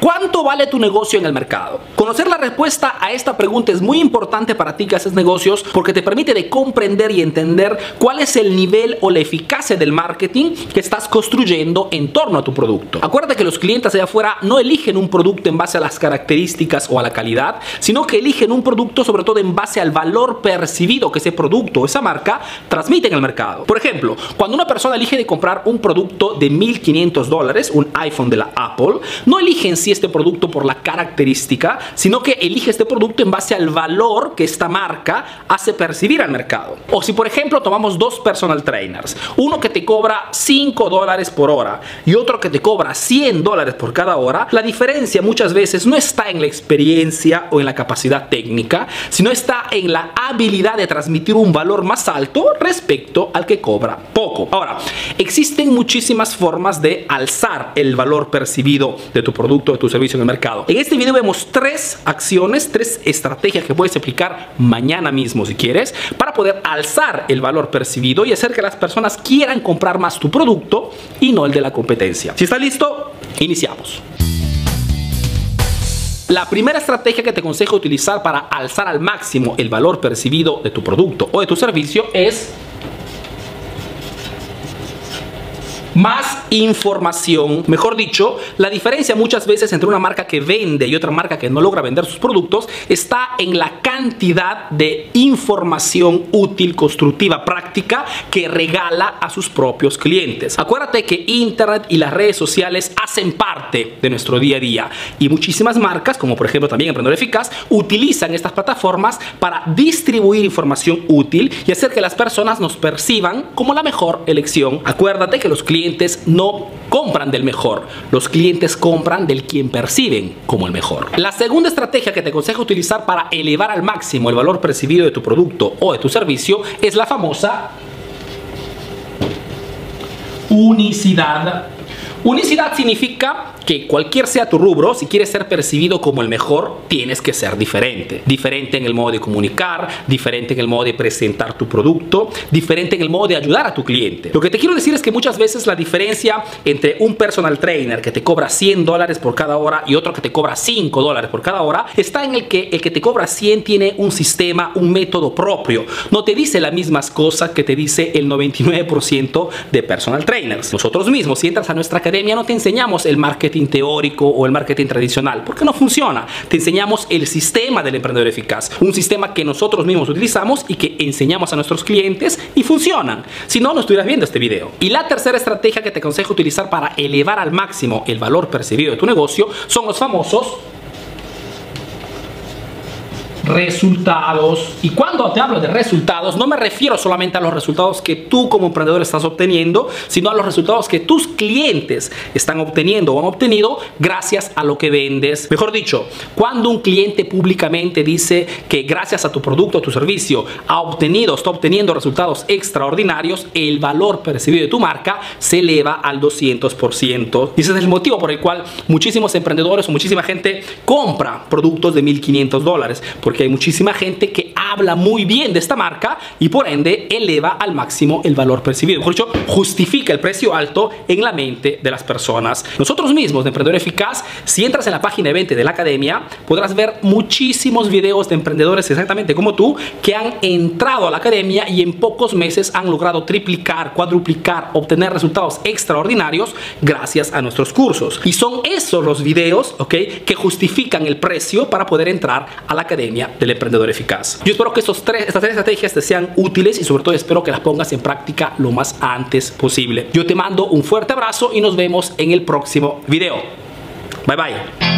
¿Cuánto vale tu negocio en el mercado? Conocer la respuesta a esta pregunta es muy importante para ti que haces negocios porque te permite de comprender y entender cuál es el nivel o la eficacia del marketing que estás construyendo en torno a tu producto. Acuérdate que los clientes allá afuera no eligen un producto en base a las características o a la calidad, sino que eligen un producto sobre todo en base al valor percibido que ese producto o esa marca transmite en el mercado. Por ejemplo, cuando una persona elige de comprar un producto de 1500 dólares, un iPhone de la Apple, no eligen si este producto por la característica, sino que elige este producto en base al valor que esta marca hace percibir al mercado. O si por ejemplo tomamos dos personal trainers, uno que te cobra 5 dólares por hora y otro que te cobra 100 dólares por cada hora, la diferencia muchas veces no está en la experiencia o en la capacidad técnica, sino está en la habilidad de transmitir un valor más alto respecto al que cobra poco. Ahora, existen muchísimas formas de alzar el valor percibido de tu producto tu servicio en el mercado. En este video vemos tres acciones, tres estrategias que puedes aplicar mañana mismo si quieres para poder alzar el valor percibido y hacer que las personas quieran comprar más tu producto y no el de la competencia. Si estás listo, iniciamos. La primera estrategia que te aconsejo utilizar para alzar al máximo el valor percibido de tu producto o de tu servicio es más información. Mejor dicho, la diferencia muchas veces entre una marca que vende y otra marca que no logra vender sus productos está en la cantidad de información útil, constructiva, práctica que regala a sus propios clientes. Acuérdate que Internet y las redes sociales hacen parte de nuestro día a día y muchísimas marcas, como por ejemplo también Emprendedor Eficaz, utilizan estas plataformas para distribuir información útil y hacer que las personas nos perciban como la mejor elección. Acuérdate que los clientes no compran del mejor, los clientes compran del quien perciben como el mejor. La segunda estrategia que te aconsejo utilizar para elevar al máximo el valor percibido de tu producto o de tu servicio es la famosa unicidad. Unicidad significa que cualquier sea tu rubro, si quieres ser percibido como el mejor, tienes que ser diferente. Diferente en el modo de comunicar, diferente en el modo de presentar tu producto, diferente en el modo de ayudar a tu cliente. Lo que te quiero decir es que muchas veces la diferencia entre un personal trainer que te cobra 100 dólares por cada hora y otro que te cobra 5 dólares por cada hora está en el que el que te cobra 100 tiene un sistema, un método propio. No te dice las mismas cosas que te dice el 99% de personal trainers. Nosotros mismos, si entras a nuestra academia, no te enseñamos el marketing teórico o el marketing tradicional, porque no funciona. Te enseñamos el sistema del emprendedor eficaz, un sistema que nosotros mismos utilizamos y que enseñamos a nuestros clientes y funcionan. Si no, no estuvieras viendo este video. Y la tercera estrategia que te aconsejo utilizar para elevar al máximo el valor percibido de tu negocio son los famosos resultados. Y cuando te hablo de resultados, no me refiero solamente a los resultados que tú como emprendedor estás obteniendo, sino a los resultados que tus clientes están obteniendo o han obtenido gracias a lo que vendes. Mejor dicho, cuando un cliente públicamente dice que gracias a tu producto o tu servicio ha obtenido, está obteniendo resultados extraordinarios, el valor percibido de tu marca se eleva al 200%. Y ese es el motivo por el cual muchísimos emprendedores o muchísima gente compra productos de 1500 dólares. Porque hay muchísima gente que habla muy bien de esta marca y por ende eleva al máximo el valor percibido. Por hecho, justifica el precio alto en la mente de las personas. Nosotros mismos de Emprendedor Eficaz, si entras en la página de 20 de la academia, podrás ver muchísimos videos de emprendedores exactamente como tú que han entrado a la academia y en pocos meses han logrado triplicar, cuadruplicar, obtener resultados extraordinarios gracias a nuestros cursos. Y son esos los videos, ¿ok? Que justifican el precio para poder entrar a la academia del emprendedor eficaz. Yo espero que estos tres, estas tres estrategias te sean útiles y sobre todo espero que las pongas en práctica lo más antes posible. Yo te mando un fuerte abrazo y nos vemos en el próximo video. Bye bye.